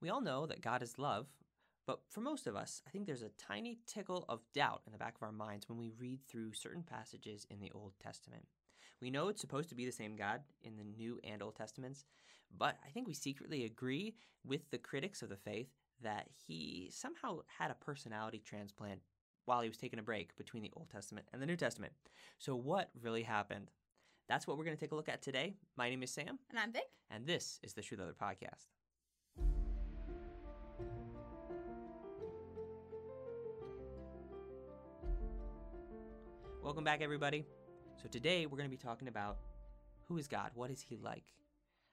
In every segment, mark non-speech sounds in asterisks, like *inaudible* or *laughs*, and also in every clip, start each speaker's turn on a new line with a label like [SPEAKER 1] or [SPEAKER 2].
[SPEAKER 1] We all know that God is love, but for most of us, I think there's a tiny tickle of doubt in the back of our minds when we read through certain passages in the Old Testament. We know it's supposed to be the same God in the New and Old Testaments, but I think we secretly agree with the critics of the faith that he somehow had a personality transplant while he was taking a break between the Old Testament and the New Testament. So, what really happened? That's what we're going to take a look at today. My name is Sam.
[SPEAKER 2] And I'm Vic.
[SPEAKER 1] And this is the Truth Other podcast. Welcome back, everybody. So, today we're going to be talking about who is God? What is He like?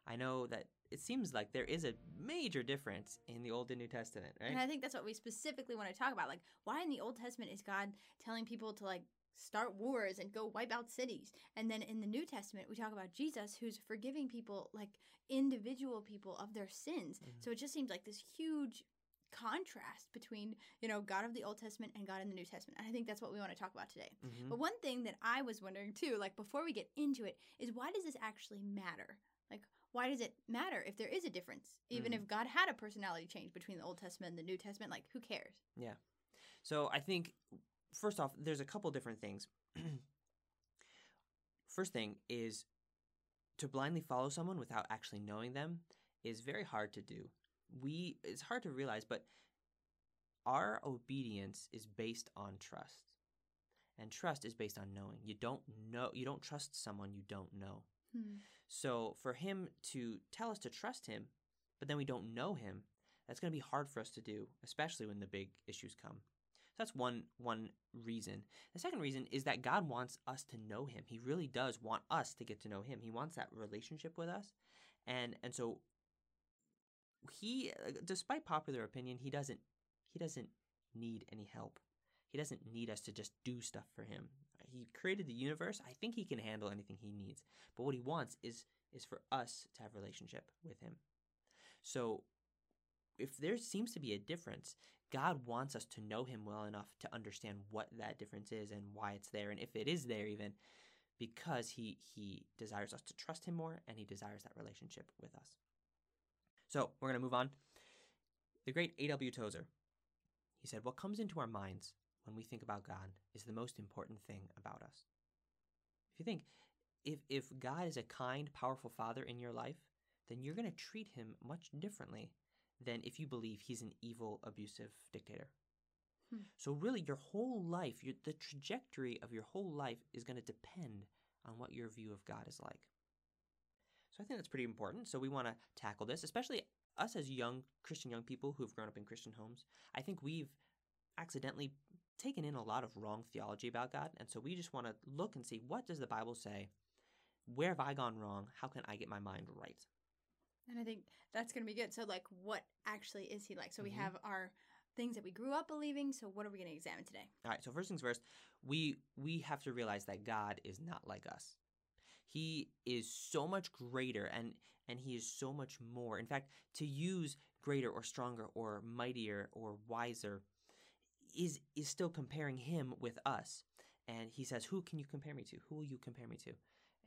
[SPEAKER 1] I know that it seems like there is a major difference in the Old and New Testament, right?
[SPEAKER 2] And I think that's what we specifically want to talk about. Like, why in the Old Testament is God telling people to like start wars and go wipe out cities? And then in the New Testament, we talk about Jesus who's forgiving people, like individual people, of their sins. Mm-hmm. So it just seems like this huge contrast between you know god of the old testament and god in the new testament and i think that's what we want to talk about today mm-hmm. but one thing that i was wondering too like before we get into it is why does this actually matter like why does it matter if there is a difference? Even mm. if God had a personality change between the Old Testament and the New Testament, like who cares?
[SPEAKER 1] Yeah. So I think first off, there's a couple different things. *clears throat* first thing is to blindly follow someone without actually knowing them is very hard to do. We it's hard to realize, but our obedience is based on trust. And trust is based on knowing. You don't know you don't trust someone you don't know. Hmm. So for him to tell us to trust him, but then we don't know him, that's going to be hard for us to do, especially when the big issues come. So that's one one reason. The second reason is that God wants us to know him. He really does want us to get to know him. He wants that relationship with us. And and so he uh, despite popular opinion, he doesn't he doesn't need any help. He doesn't need us to just do stuff for him. He created the universe. I think he can handle anything he needs. But what he wants is is for us to have relationship with him. So if there seems to be a difference, God wants us to know him well enough to understand what that difference is and why it's there and if it is there even because he he desires us to trust him more and he desires that relationship with us. So, we're going to move on. The great A.W. Tozer. He said, "What comes into our minds when we think about God is the most important thing about us. If you think, if, if God is a kind, powerful father in your life, then you're going to treat him much differently than if you believe he's an evil, abusive dictator. Hmm. So, really, your whole life, your, the trajectory of your whole life is going to depend on what your view of God is like. So, I think that's pretty important. So, we want to tackle this, especially us as young Christian young people who have grown up in Christian homes. I think we've accidentally taken in a lot of wrong theology about God, and so we just want to look and see what does the Bible say? Where have I gone wrong? How can I get my mind right?
[SPEAKER 2] And I think that's going to be good. So, like, what actually is he like? So, mm-hmm. we have our things that we grew up believing. So, what are we going to examine today?
[SPEAKER 1] All right. So, first things first, we we have to realize that God is not like us. He is so much greater, and and he is so much more. In fact, to use greater or stronger or mightier or wiser is is still comparing him with us. And he says, "Who can you compare me to? Who will you compare me to?"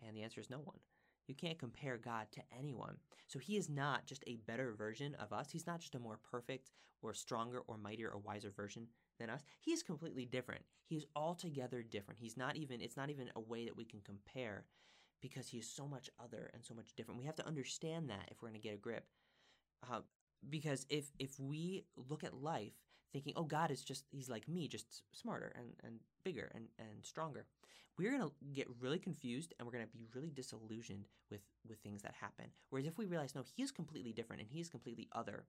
[SPEAKER 1] And the answer is no one. You can't compare God to anyone. So he is not just a better version of us. He's not just a more perfect or stronger or mightier or wiser version than us. He is completely different. He is altogether different. He's not even it's not even a way that we can compare because he is so much other and so much different. We have to understand that if we're going to get a grip. Uh, because if if we look at life thinking, oh, God is just, he's like me, just smarter and, and bigger and, and stronger. We're going to get really confused and we're going to be really disillusioned with, with things that happen. Whereas if we realize, no, he is completely different and he is completely other,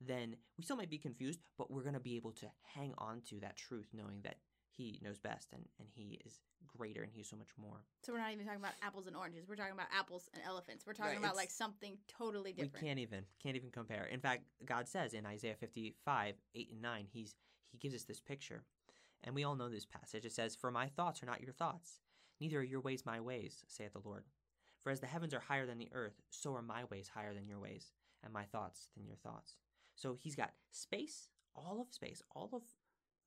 [SPEAKER 1] then we still might be confused, but we're going to be able to hang on to that truth knowing that he knows best and, and he is greater and he's so much more.
[SPEAKER 2] So we're not even talking about apples and oranges. We're talking about apples and elephants. We're talking right, about like something totally different.
[SPEAKER 1] We can't even can't even compare. In fact, God says in Isaiah 55, 8 and 9, he's he gives us this picture. And we all know this passage. It says, For my thoughts are not your thoughts, neither are your ways my ways, saith the Lord. For as the heavens are higher than the earth, so are my ways higher than your ways, and my thoughts than your thoughts. So he's got space, all of space, all of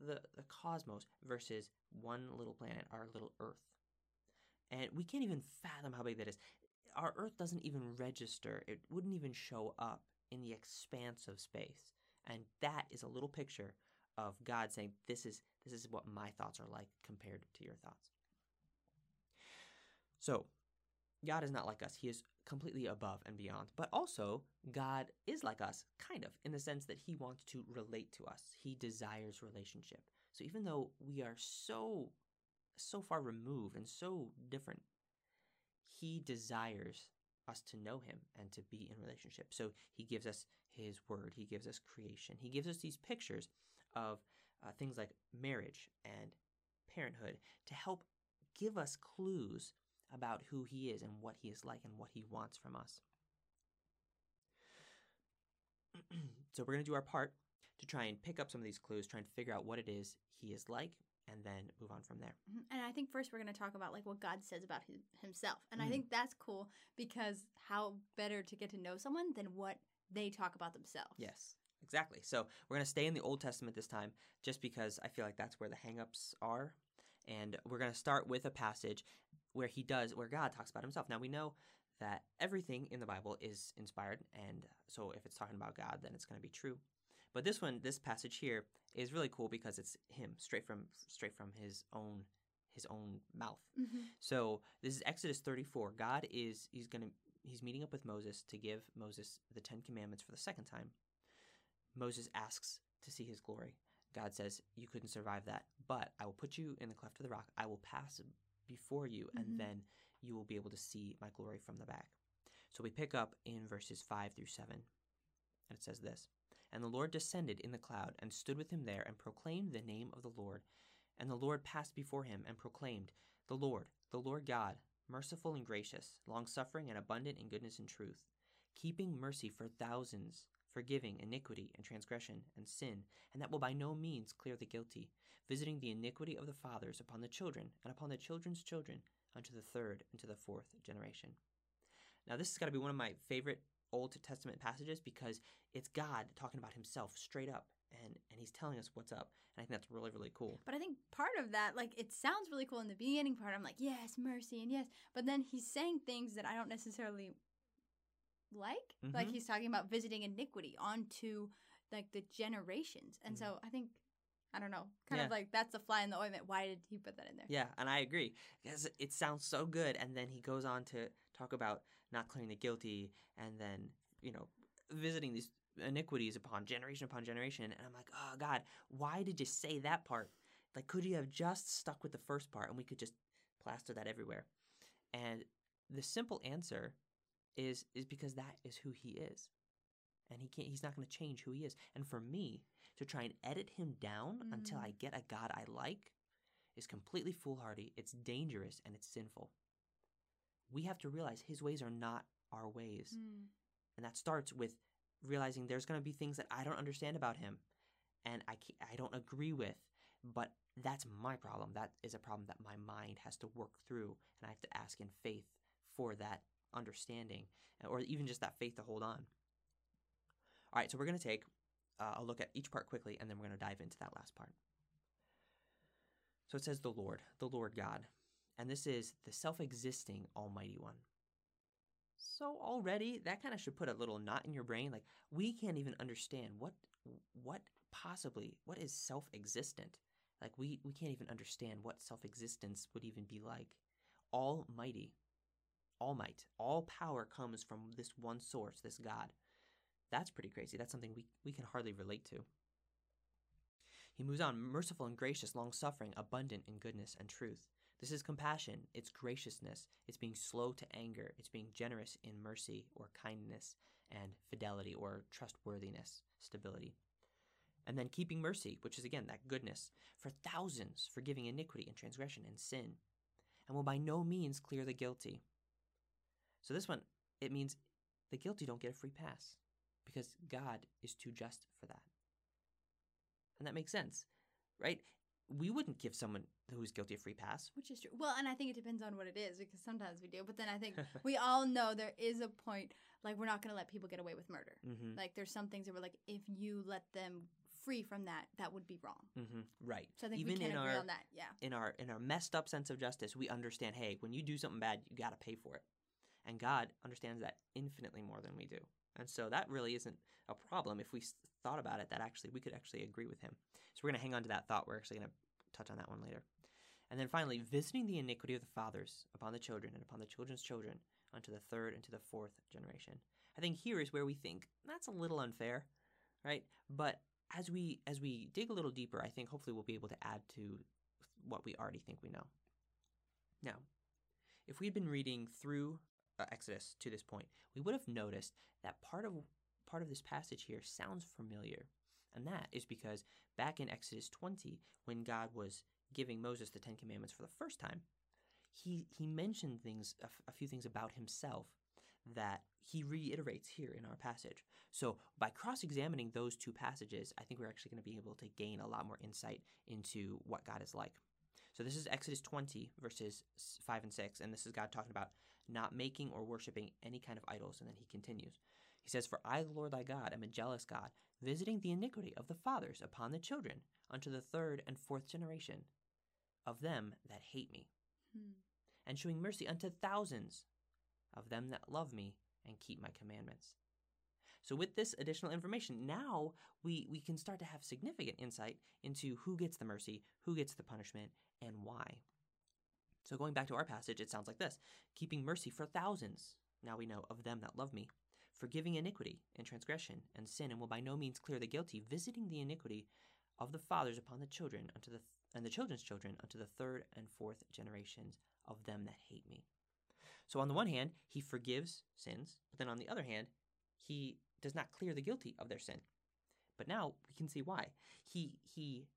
[SPEAKER 1] the, the cosmos versus one little planet, our little Earth. And we can't even fathom how big that is. Our Earth doesn't even register, it wouldn't even show up in the expanse of space. And that is a little picture of God saying, This is this is what my thoughts are like compared to your thoughts. So God is not like us. He is completely above and beyond. But also, God is like us, kind of, in the sense that He wants to relate to us. He desires relationship. So even though we are so, so far removed and so different, He desires us to know Him and to be in relationship. So He gives us His Word, He gives us creation, He gives us these pictures of uh, things like marriage and parenthood to help give us clues about who he is and what he is like and what he wants from us. *clears throat* so we're going to do our part to try and pick up some of these clues, try and figure out what it is he is like, and then move on from there.
[SPEAKER 2] Mhm. And I think first we're going to talk about like what God says about his, himself. And I
[SPEAKER 1] Mhm.
[SPEAKER 2] think that's cool because how better to get to know someone than what they talk about themselves.
[SPEAKER 1] Yes, exactly. So we're going to stay in the Old Testament this time just because I feel like that's where the hangups are. And we're going to start with a passage where he does, where God talks about himself. Now we know that everything in the Bible is inspired. And so if it's talking about God, then it's going to be true. But this one, this passage here is really cool because it's him straight from straight from his own his own mouth.
[SPEAKER 2] hmm
[SPEAKER 1] So this is Exodus 34. God is he's gonna he's meeting up with Moses to give Moses the Ten Commandments for the second time. Moses asks to see his glory. God says, You couldn't survive that, but I will put you in the cleft of the rock. I will pass before you,
[SPEAKER 2] Mhm.
[SPEAKER 1] and then you will be able to see my glory from the back. So we pick up in verses 5 through 7, and it says this And the Lord descended in the cloud and stood with him there and proclaimed the name of the Lord. And the Lord passed before him and proclaimed, The Lord, the Lord God, merciful and gracious, long suffering and abundant in goodness and truth, keeping mercy for thousands, forgiving iniquity and transgression and sin, and that will by no means clear the guilty, visiting the iniquity of the fathers upon the children and upon the children's children unto the third and to the fourth generation. Now, this has got to be one of my favorite Old Testament passages because it's God talking about himself straight up and, and he's telling us what's up. And I think that's really, really cool.
[SPEAKER 2] But I think part of that, like, it sounds really cool in the beginning part. I'm like, yes, mercy and yes. But then he's saying things that I don't necessarily like. Like,
[SPEAKER 1] Mhm.
[SPEAKER 2] he's talking about visiting iniquity onto, like, the generations. And so I think, I don't know, kind
[SPEAKER 1] Yeah.
[SPEAKER 2] of like that's a fly in the ointment. Why did he put that in there?
[SPEAKER 1] Yeah, and I agree because it sounds so good. And then he goes on to talk about not clearing the guilty, and then you know visiting these iniquities upon generation upon generation. And I'm like, oh God, why did you say that part? Like, could you have just stuck with the first part, and we could just plaster that everywhere? And the simple answer is is because that is who he is, and he can't. He's not going to change who he is. And for me to try and edit him down until
[SPEAKER 2] Mm.
[SPEAKER 1] I get a God I like is completely foolhardy, it's dangerous, and it's sinful. We have to realize his ways are not our ways.
[SPEAKER 2] Mm.
[SPEAKER 1] And that starts with realizing there's going to be things that I don't understand about him and I, can't, I don't agree with, but that's my problem. That is a problem that my mind has to work through, and I have to ask in faith for that understanding, or even just that faith to hold on. All right, so we're going to take uh, a look at each part quickly, and then we're going to dive into that last part. So it says the Lord, the Lord God, and this is the self existing Almighty One. So already that kind of should put a little knot in your brain. Like we can't even understand what what possibly what is self existent. Like we we can't even understand what self existence would even be like. Almighty, all might, all power comes from this one source, this God. That's pretty crazy. That's something we, we can hardly relate to. He moves on merciful and gracious, long suffering, abundant in goodness and truth. This is compassion, it's graciousness, it's being slow to anger, it's being generous in mercy or kindness and fidelity or trustworthiness, stability. And then keeping mercy, which is again that goodness, for thousands, forgiving iniquity and transgression and sin, and will by no means clear the guilty. So this one, it means the guilty don't get a free pass because God is too just for that. And that makes sense, right? We wouldn't give someone who's guilty a free pass.
[SPEAKER 2] Which is true. Well, and I think it depends on what it is because sometimes we do. But then I think *laughs* we all know there is a point like we're not going to let people get away with murder.
[SPEAKER 1] mm-hmm.
[SPEAKER 2] Like there's some things that we're like, if you let them free from that, that would be wrong.
[SPEAKER 1] Mm-hmm. Right.
[SPEAKER 2] So I think
[SPEAKER 1] Even
[SPEAKER 2] we can
[SPEAKER 1] in
[SPEAKER 2] agree
[SPEAKER 1] our
[SPEAKER 2] on that. Yeah.
[SPEAKER 1] in our in our messed up sense of justice, we understand. Hey, when you do something bad, you got to pay for it, and God understands that infinitely more than we do. And so that really isn't a problem if we thought about it that actually we could actually agree with him. So we're going to hang on to that thought. We're actually going to touch on that one later. And then finally, visiting the iniquity of the fathers upon the children and upon the children's children unto the third and to the fourth generation. I think here is where we think that's a little unfair, right? But as we as we dig a little deeper, I think hopefully we'll be able to add to what we already think we know. Now, if we'd been reading through uh, Exodus to this point, we would have noticed that part of part of this passage here sounds familiar. And that is because back in Exodus 20, when God was giving Moses the 10 commandments for the first time, he he mentioned things a, f- a few things about himself that he reiterates here in our passage. So, by cross-examining those two passages, I think we're actually going to be able to gain a lot more insight into what God is like. So, this is Exodus 20 verses 5 and 6, and this is God talking about not making or worshiping any kind of idols, and then he continues. He says, For I, the Lord thy God, am a jealous God, visiting the iniquity of the fathers upon the children unto the third and fourth generation of them that hate me,
[SPEAKER 2] Hmm.
[SPEAKER 1] and showing mercy unto thousands of them that love me and keep my commandments. So, with this additional information, now we, we can start to have significant insight into who gets the mercy, who gets the punishment, and why. So, going back to our passage, it sounds like this keeping mercy for thousands, now we know, of them that love me, forgiving iniquity and transgression and sin, and will by no means clear the guilty, visiting the iniquity of the fathers upon the children unto the th- and the children's children unto the third and fourth generations of them that hate me. So on the one hand, he forgives sins, but then on the other hand, he does not clear the guilty of their sin. But now we can see why. He he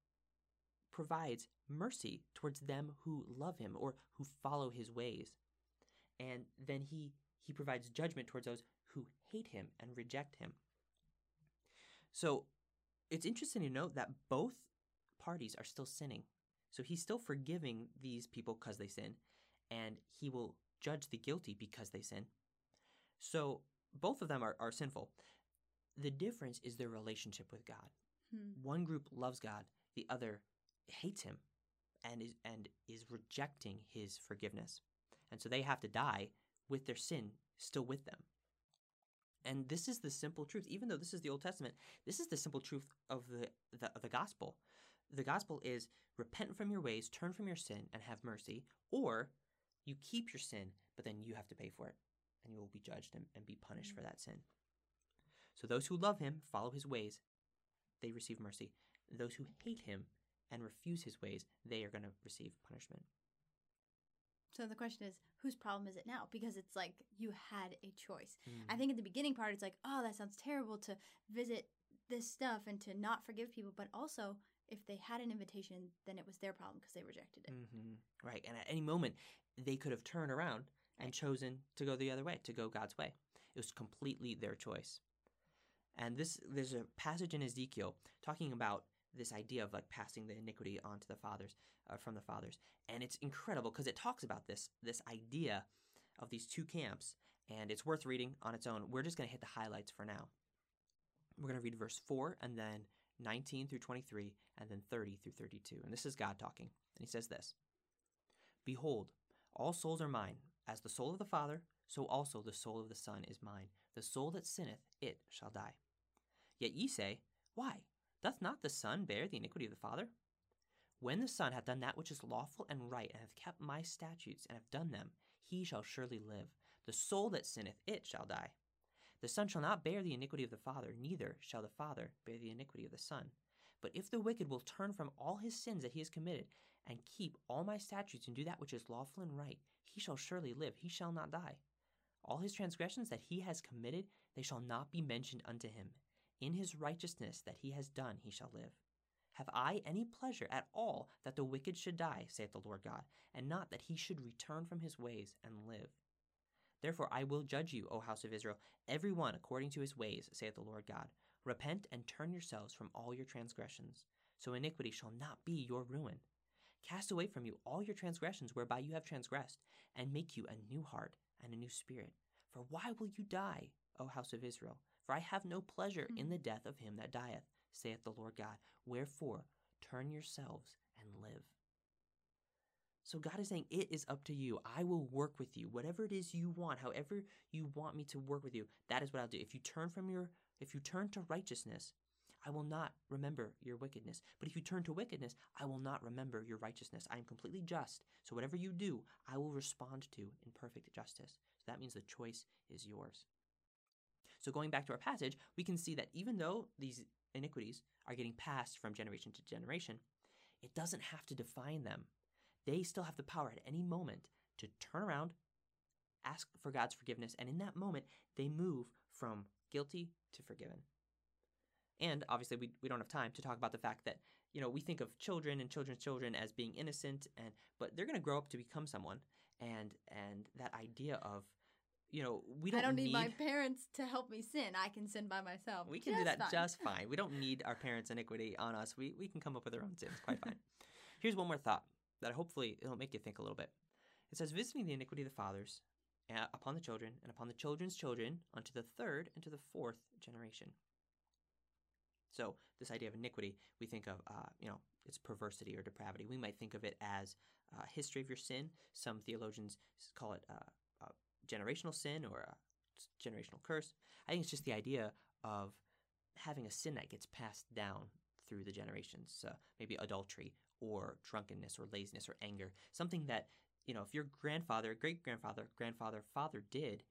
[SPEAKER 1] provides mercy towards them who love him or who follow his ways. And then he he provides judgment towards those who hate him and reject him. So it's interesting to note that both parties are still sinning. So he's still forgiving these people because they sin, and he will judge the guilty because they sin. So both of them are, are sinful. The difference is their relationship with God.
[SPEAKER 2] Hmm.
[SPEAKER 1] One group loves God, the other hates him and is and is rejecting his forgiveness. And so they have to die with their sin still with them. And this is the simple truth. Even though this is the Old Testament, this is the simple truth of the, the of the gospel. The gospel is repent from your ways, turn from your sin, and have mercy, or you keep your sin, but then you have to pay for it, and you will be judged and, and be punished for that sin. So those who love him, follow his ways, they receive mercy. Those who hate him and refuse his ways, they are going to receive punishment.
[SPEAKER 2] So the question is, whose problem is it now? Because it's like you had a choice.
[SPEAKER 1] Mm.
[SPEAKER 2] I think at the beginning part, it's like, oh, that sounds terrible to visit this stuff and to not forgive people. But also, if they had an invitation, then it was their problem because they rejected it.
[SPEAKER 1] hmm Right. And at any moment, they could have turned around and chosen to go the other way, to go God's way. It was completely their choice. And this, there's a passage in Ezekiel talking about this idea of like passing the iniquity on to the fathers, uh, from the fathers, and it's incredible because it talks about this this idea of these two camps, and it's worth reading on its own. We're just going to hit the highlights for now. We're going to read verse four, and then 19 through 23, and then 30 through 32, and this is God talking, and He says this. Behold, all souls are mine. As the soul of the Father, so also the soul of the Son is mine. The soul that sinneth, it shall die. Yet ye say, Why? Doth not the Son bear the iniquity of the Father? When the Son hath done that which is lawful and right, and hath kept my statutes, and hath done them, he shall surely live. The soul that sinneth, it shall die. The Son shall not bear the iniquity of the Father, neither shall the Father bear the iniquity of the Son. But if the wicked will turn from all his sins that he has committed, and keep all my statutes, and do that which is lawful and right, he shall surely live, he shall not die. All his transgressions that he has committed, they shall not be mentioned unto him. In his righteousness that he has done, he shall live. Have I any pleasure at all that the wicked should die, saith the Lord God, and not that he should return from his ways and live? Therefore I will judge you, O house of Israel, every one according to his ways, saith the Lord God. Repent and turn yourselves from all your transgressions, so iniquity shall not be your ruin. Cast away from you all your transgressions whereby you have transgressed, and make you a new heart and a new spirit. For why will you die, O house of Israel? For I have no pleasure in
[SPEAKER 2] Hmm.
[SPEAKER 1] the death of him that dieth, saith the Lord God. Wherefore, turn yourselves and live. So God is saying, It is up to you. I will work with you. Whatever it is you want, however you want me to work with you, that is what I'll do. If you turn from your, if you turn to righteousness, I will not remember your wickedness. But if you turn to wickedness, I will not remember your righteousness. I am completely just. So whatever you do, I will respond to in perfect justice. So that means the choice is yours. So going back to our passage, we can see that even though these iniquities are getting passed from generation to generation, it doesn't have to define them. They still have the power at any moment to turn around, ask for God's forgiveness, and in that moment, they move from guilty to forgiven. And obviously, we, we don't have time to talk about the fact that, you know, we think of children and children's children as being innocent, and but they're going to grow up to become someone. And and that idea of, you know, we don't
[SPEAKER 2] I don't need,
[SPEAKER 1] need
[SPEAKER 2] my parents to help me sin. I can sin by myself.
[SPEAKER 1] we can do that
[SPEAKER 2] fine.
[SPEAKER 1] just fine. We don't *laughs* need our parents' iniquity on us. We, we can come up with our own sins quite fine. *laughs* Here's one more thought that hopefully it'll make you think a little bit. It says, visiting the iniquity of the fathers uh, upon the children, and upon the children's children, unto the third and to the fourth generation. So, this idea of iniquity, we think of, uh, you know, it's perversity or depravity. We might think of it as a history of your sin. Some theologians call it uh, generational sin or a generational curse. I think it's just the idea of having a sin that gets passed down through the generations, uh, maybe adultery or drunkenness or laziness or anger, something that you know if your grandfather, great grandfather, grandfather, father did,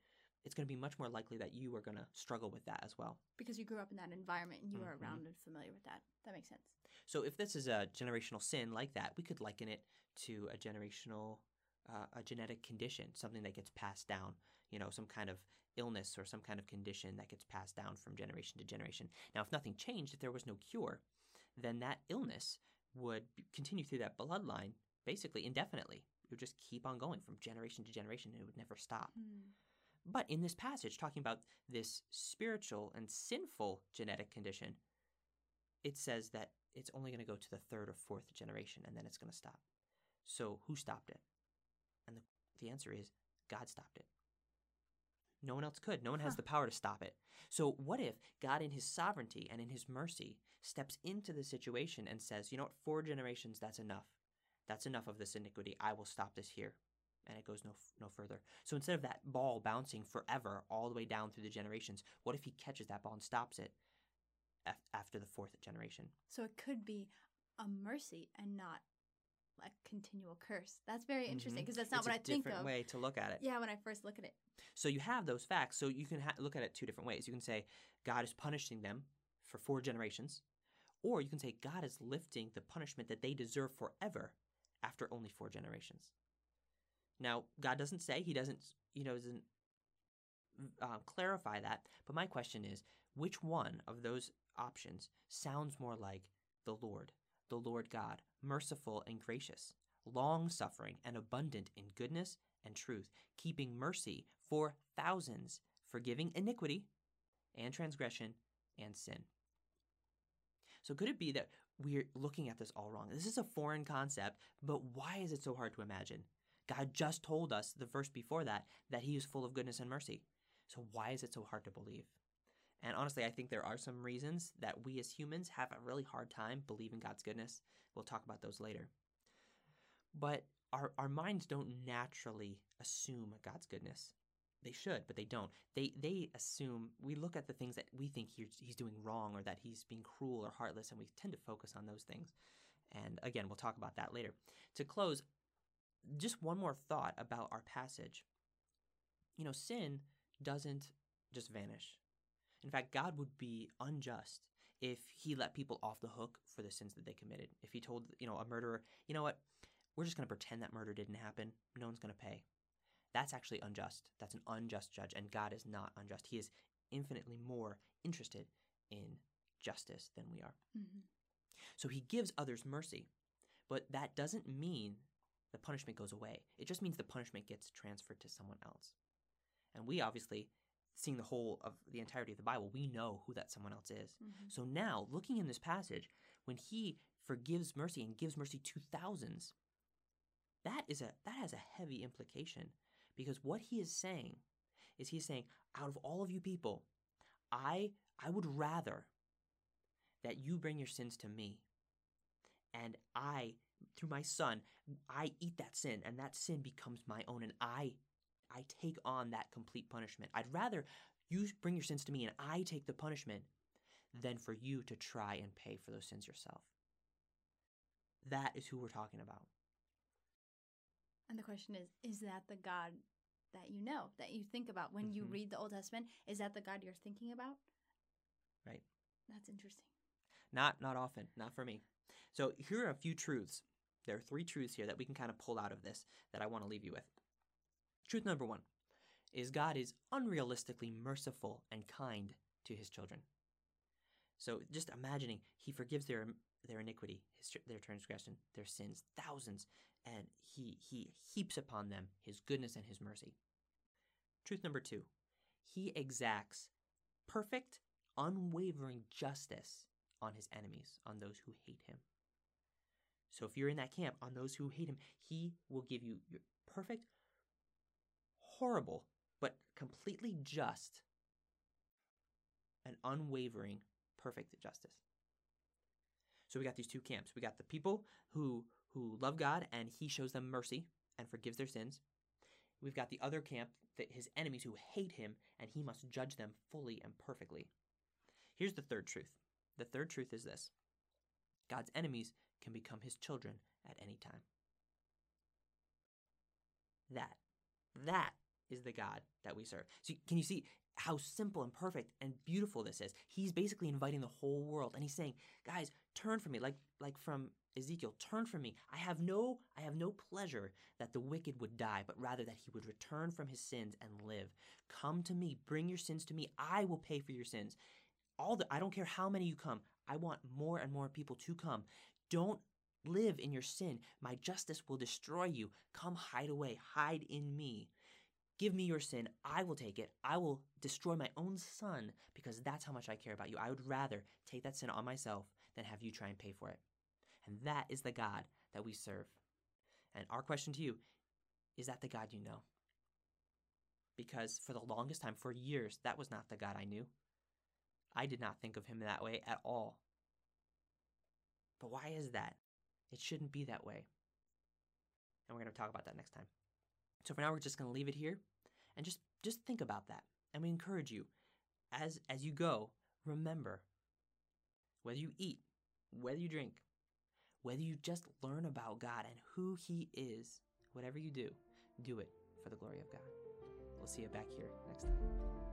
[SPEAKER 1] it's going to be much more likely that you are going to struggle with that as well.
[SPEAKER 2] because you grew up in that environment and you are
[SPEAKER 1] Mhm.
[SPEAKER 2] around and familiar with that. That makes sense.
[SPEAKER 1] So if this is a generational sin like that, we could liken it to a generational, uh, a genetic condition, something that gets passed down. You know, some kind of illness or some kind of condition that gets passed down from generation to generation. Now, if nothing changed, if there was no cure, then that illness would continue through that bloodline basically indefinitely. It would just keep on going from generation to generation, and it would never stop. But in this passage, talking about this spiritual and sinful genetic condition, it says that it's only going to go to the third or fourth generation and then it's going to stop. So who stopped it? And the, the answer is God stopped it. No one else could. No one has the power to stop it. So what if God, in his sovereignty and in his mercy, steps into the situation and says, you know what, four generations, that's enough. That's enough of this iniquity. I will stop this here. And it goes no, no further. So instead of that ball bouncing forever all the way down through the generations, what if he catches that ball and stops it af- after the fourth generation?
[SPEAKER 2] So it could be a mercy and not a continual curse. That's very interesting because that's not
[SPEAKER 1] it's
[SPEAKER 2] what I think
[SPEAKER 1] different
[SPEAKER 2] of.
[SPEAKER 1] way to look at it.
[SPEAKER 2] Yeah, when I first look at it.
[SPEAKER 1] So you have those facts. So you can ha- look at it two different ways. You can say God is punishing them for four generations, or you can say God is lifting the punishment that they deserve forever after only four generations. Now, God doesn't say He doesn't, you know, doesn't uh, clarify that. But my question is, which one of those options sounds more like the Lord, the Lord God, merciful and gracious, long suffering and abundant in goodness and truth, keeping mercy for thousands, forgiving iniquity and transgression and sin. So, could it be that we're looking at this all wrong? This is a foreign concept, but why is it so hard to imagine? God just told us the verse before that that He is full of goodness and mercy. So, why is it so hard to believe? And honestly, I think there are some reasons that we as humans have a really hard time believing God's goodness. We'll talk about those later. But our, our minds don't naturally assume God's goodness. They should, but they don't. They they assume we look at the things that we think he's, he's doing wrong or that he's being cruel or heartless, and we tend to focus on those things. And again, we'll talk about that later. To close, just one more thought about our passage. You know, sin doesn't just vanish. In fact, God would be unjust if he let people off the hook for the sins that they committed. If he told, you know, a murderer, you know what, we're just going to pretend that murder didn't happen. No one's going to pay. That's actually unjust. That's an unjust judge, and God is not unjust. He is infinitely more interested in justice than we are.
[SPEAKER 2] Mm-hmm.
[SPEAKER 1] So he gives others mercy, but that doesn't mean the punishment goes away. It just means the punishment gets transferred to someone else. And we obviously, seeing the whole of the entirety of the Bible, we know who that someone else is.
[SPEAKER 2] Mm-hmm.
[SPEAKER 1] So now, looking in this passage, when he forgives mercy and gives mercy to thousands, that is a that has a heavy implication because what he is saying is he's saying, out of all of you people, I I would rather that you bring your sins to me and I, through my son, I eat that sin, and that sin becomes my own, and I, I take on that complete punishment. I'd rather you bring your sins to me and I take the punishment than for you to try and pay for those sins yourself. That is who we're talking about.
[SPEAKER 2] And the question is is that the God that you know, that you think about when you
[SPEAKER 1] Mhm.
[SPEAKER 2] read the Old Testament? Is that the God you're thinking about?
[SPEAKER 1] Right.
[SPEAKER 2] That's interesting.
[SPEAKER 1] Not not often, not for me. So here are a few truths. There are three truths here that we can kind of pull out of this that I want to leave you with. Truth number 1 is God is unrealistically merciful and kind to his children. So just imagining he forgives their their iniquity, his, their transgression, their sins, thousands, and he he heaps upon them his goodness and his mercy. Truth number 2. He exacts perfect, unwavering justice on his enemies, on those who hate him. So if you're in that camp, on those who hate him, he will give you your perfect, horrible, but completely just and unwavering, perfect justice. So we got these two camps. We got the people who who love God and he shows them mercy and forgives their sins. We've got the other camp, that his enemies who hate him and he must judge them fully and perfectly. Here's the third truth. The third truth is this. God's enemies can become his children at any time. That, that is the God that we serve. So can you see how simple and perfect and beautiful this is? He's basically inviting the whole world and he's saying, guys, turn from me. Like like from Ezekiel, turn from me. I have no I have no pleasure that the wicked would die, but rather that he would return from his sins and live. Come to me, bring your sins to me. I will pay for your sins. All the I don't care how many you come. I want more and more people to come. Don't live in your sin. My justice will destroy you. Come hide away. Hide in me. Give me your sin. I will take it. I will destroy my own son because that's how much I care about you. I would rather take that sin on myself than have you try and pay for it. And that is the God that we serve. And our question to you is that the God you know? Because for the longest time, for years, that was not the God I knew. I did not think of him that way at all. But why is that? It shouldn't be that way. And we're going to talk about that next time. So for now we're just going to leave it here and just just think about that. And we encourage you as as you go, remember whether you eat, whether you drink, whether you just learn about God and who he is, whatever you do, do it for the glory of God. We'll see you back here next time.